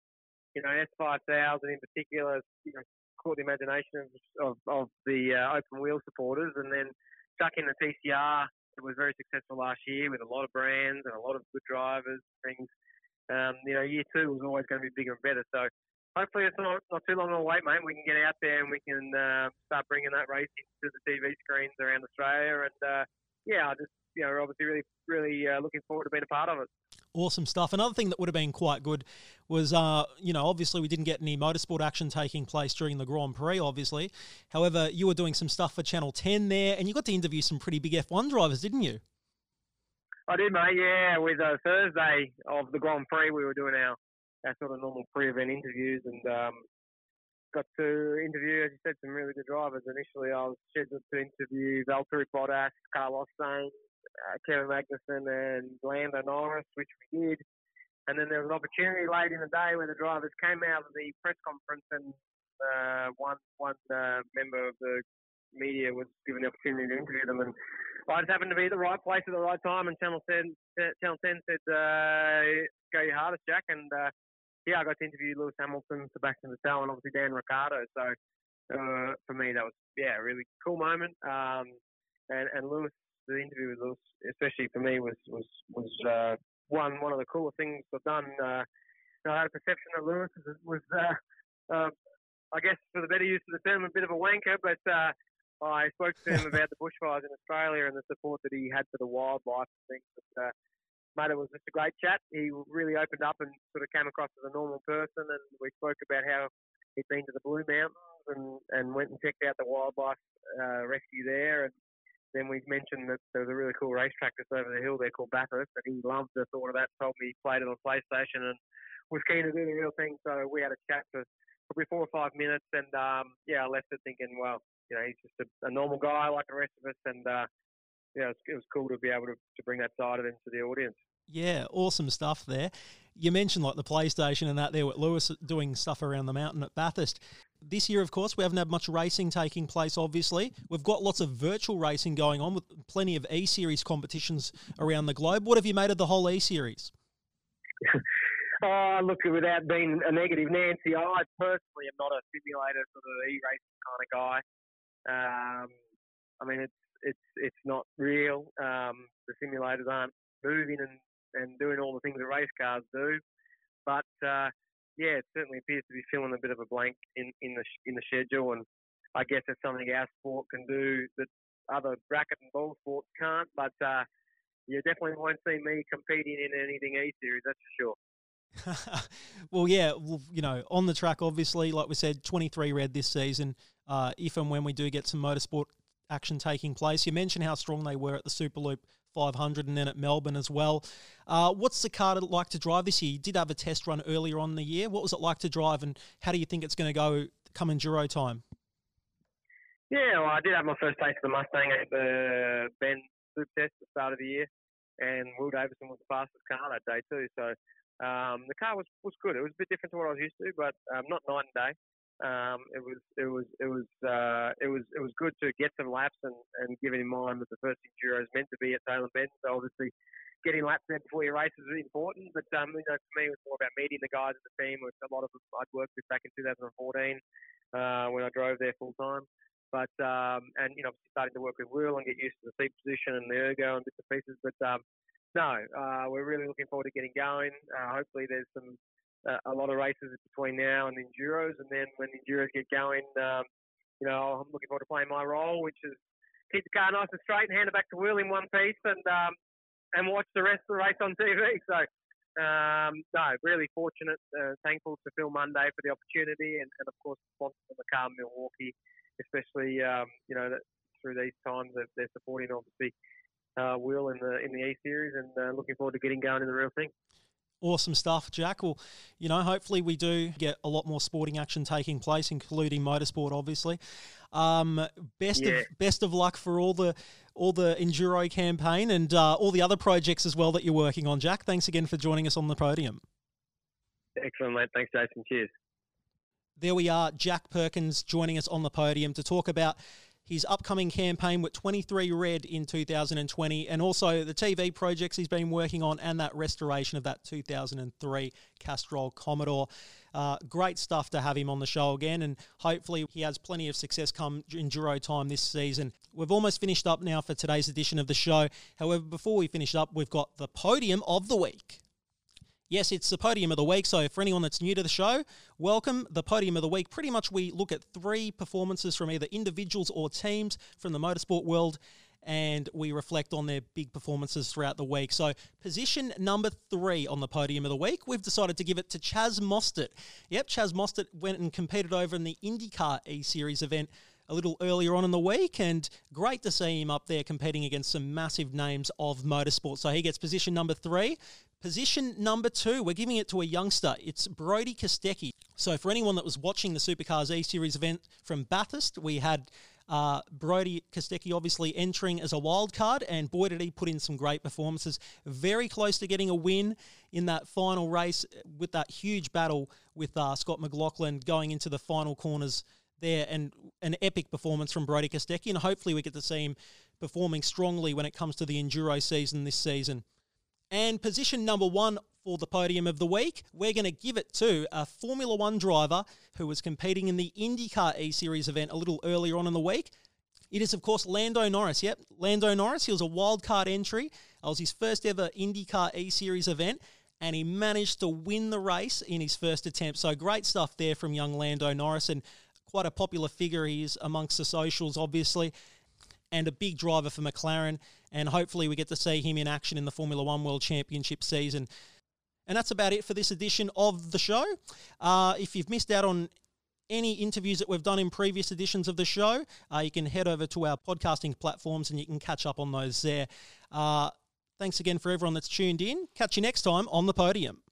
you know, S5000 in particular, you know, caught the imagination of of, of the uh, open wheel supporters, and then stuck in the TCR. It was very successful last year with a lot of brands and a lot of good drivers, um, you know, year two was always going to be bigger and better. So hopefully it's not, not too long of a wait, mate. We can get out there and we can uh, start bringing that racing to the TV screens around Australia. And uh, yeah, I just you know, obviously really, really uh, looking forward to being a part of it. Awesome stuff. Another thing that would have been quite good was, uh, you know, obviously we didn't get any motorsport action taking place during the Grand Prix, obviously. However, you were doing some stuff for Channel 10 there, and you got to interview some pretty big F1 drivers, didn't you? I did, mate. Yeah, with uh, Thursday of the Grand Prix, we were doing our, our sort of normal pre-event interviews and um, got to interview, as you said, some really good drivers. Initially, I was scheduled to interview Valtteri Bottas, Carlos Sainz, uh, Kevin Magnussen, and Lando Norris, which we did. And then there was an opportunity late in the day where the drivers came out of the press conference and uh, one one uh, member of the media was given the opportunity to interview them, and I just happened to be at the right place at the right time. And Channel Ten, Channel Ten said, uh, "Go your hardest, Jack." And uh, yeah, I got to interview Lewis Hamilton, Sebastian Vettel, and obviously Dan Ricciardo. So uh, for me, that was yeah, a really cool moment. Um, and and Lewis, the interview with Lewis, especially for me, was was was uh, one one of the cooler things I've done. Uh, I had a perception that Lewis was, was uh, uh, I guess, for the better use of the term, a bit of a wanker, but uh, I spoke to him about the bushfires in Australia and the support that he had for the wildlife and things. But, uh, mate, it was just a great chat. He really opened up and sort of came across as a normal person, and we spoke about how he'd been to the Blue Mountains and, and went and checked out the wildlife uh, rescue there. And then we mentioned that there was a really cool racetrack just over the hill there called Bathurst, and he loved the thought of that. Told me he played it on PlayStation and was keen to do the real thing. So we had a chat for probably four or five minutes, and um, yeah, I left it thinking, well, you know, he's just a, a normal guy like the rest of us, and uh, yeah, it was, it was cool to be able to, to bring that side of him to the audience. Yeah, awesome stuff there. You mentioned like the PlayStation and that there with Lewis doing stuff around the mountain at Bathurst. This year, of course, we haven't had much racing taking place, obviously. We've got lots of virtual racing going on with plenty of E Series competitions around the globe. What have you made of the whole E Series? oh, look, without being a negative Nancy, I personally am not a simulator sort of e racing kind of guy. Um, I mean, it's it's it's not real. Um, the simulators aren't moving and, and doing all the things that race cars do. But uh, yeah, it certainly appears to be filling a bit of a blank in, in the in the schedule, and I guess it's something our sport can do that other bracket and ball sports can't. But uh, you definitely won't see me competing in anything E series, that's for sure. well, yeah, well, you know, on the track, obviously, like we said, 23 red this season. Uh, if and when we do get some motorsport action taking place, you mentioned how strong they were at the Superloop 500 and then at Melbourne as well. Uh, what's the car like to drive this year? You did have a test run earlier on in the year. What was it like to drive, and how do you think it's going to go come enduro time? Yeah, well, I did have my first taste of the Mustang at the Bend Super Test at the start of the year, and Will Davison was the fastest car that day too. So um, the car was, was good. It was a bit different to what I was used to, but um, not night and day. Um, it was it was it was uh, it was it was good to get some laps and, and given in mind that the first enduro is meant to be at Tailem Bend, so obviously getting laps there before your race is really important. But um, you know, for me, it was more about meeting the guys in the team. With a lot of them I'd worked with back in 2014 uh, when I drove there full time. But um, and you know, starting to work with Will and get used to the seat position and the ergo and bits and pieces. But um, no, uh, we're really looking forward to getting going. Uh, hopefully, there's some uh, a lot of races between now and the enduros, and then when the enduros get going, um, you know, I'm looking forward to playing my role, which is keep the car nice and straight and hand it back to Will in one piece, and um, and watch the rest of the race on TV. So, um, no, really fortunate, uh, thankful to Phil Munday for the opportunity, and, and of course, the sponsor from the car Milwaukee, especially um, you know that through these times that they're supporting obviously uh, Will in the in the E series, and uh, looking forward to getting going in the real thing. Awesome stuff, Jack. Well, you know, hopefully we do get a lot more sporting action taking place, including motorsport, obviously. Um, best yeah. of best of luck for all the all the enduro campaign and uh, all the other projects as well that you're working on, Jack. Thanks again for joining us on the podium. Excellent, mate. Thanks, Jason. Cheers. There we are, Jack Perkins joining us on the podium to talk about his upcoming campaign with 23 Red in 2020, and also the TV projects he's been working on, and that restoration of that 2003 Castrol Commodore. Uh, great stuff to have him on the show again, and hopefully he has plenty of success come enduro time this season. We've almost finished up now for today's edition of the show. However, before we finish up, we've got the podium of the week. Yes, it's the podium of the week. So, for anyone that's new to the show, welcome. The podium of the week. Pretty much, we look at three performances from either individuals or teams from the motorsport world and we reflect on their big performances throughout the week. So, position number three on the podium of the week, we've decided to give it to Chaz Mostert. Yep, Chaz Mostert went and competed over in the IndyCar E Series event a little earlier on in the week, and great to see him up there competing against some massive names of motorsport. So he gets position number three. Position number two, we're giving it to a youngster. It's Brodie Kostecki. So, for anyone that was watching the Supercars E Series event from Bathurst, we had uh, Brodie Kostecki obviously entering as a wild card, and boy, did he put in some great performances. Very close to getting a win in that final race with that huge battle with uh, Scott McLaughlin going into the final corners there, and an epic performance from Brodie Kostecki. And hopefully, we get to see him performing strongly when it comes to the enduro season this season. And position number one for the podium of the week, we're going to give it to a Formula One driver who was competing in the IndyCar E Series event a little earlier on in the week. It is, of course, Lando Norris. Yep, Lando Norris. He was a wildcard entry. It was his first ever IndyCar E Series event, and he managed to win the race in his first attempt. So great stuff there from young Lando Norris, and quite a popular figure he is amongst the socials, obviously and a big driver for McLaren and hopefully we get to see him in action in the Formula One World Championship season. And that's about it for this edition of the show. Uh, if you've missed out on any interviews that we've done in previous editions of the show, uh, you can head over to our podcasting platforms and you can catch up on those there. Uh, thanks again for everyone that's tuned in. Catch you next time on the podium.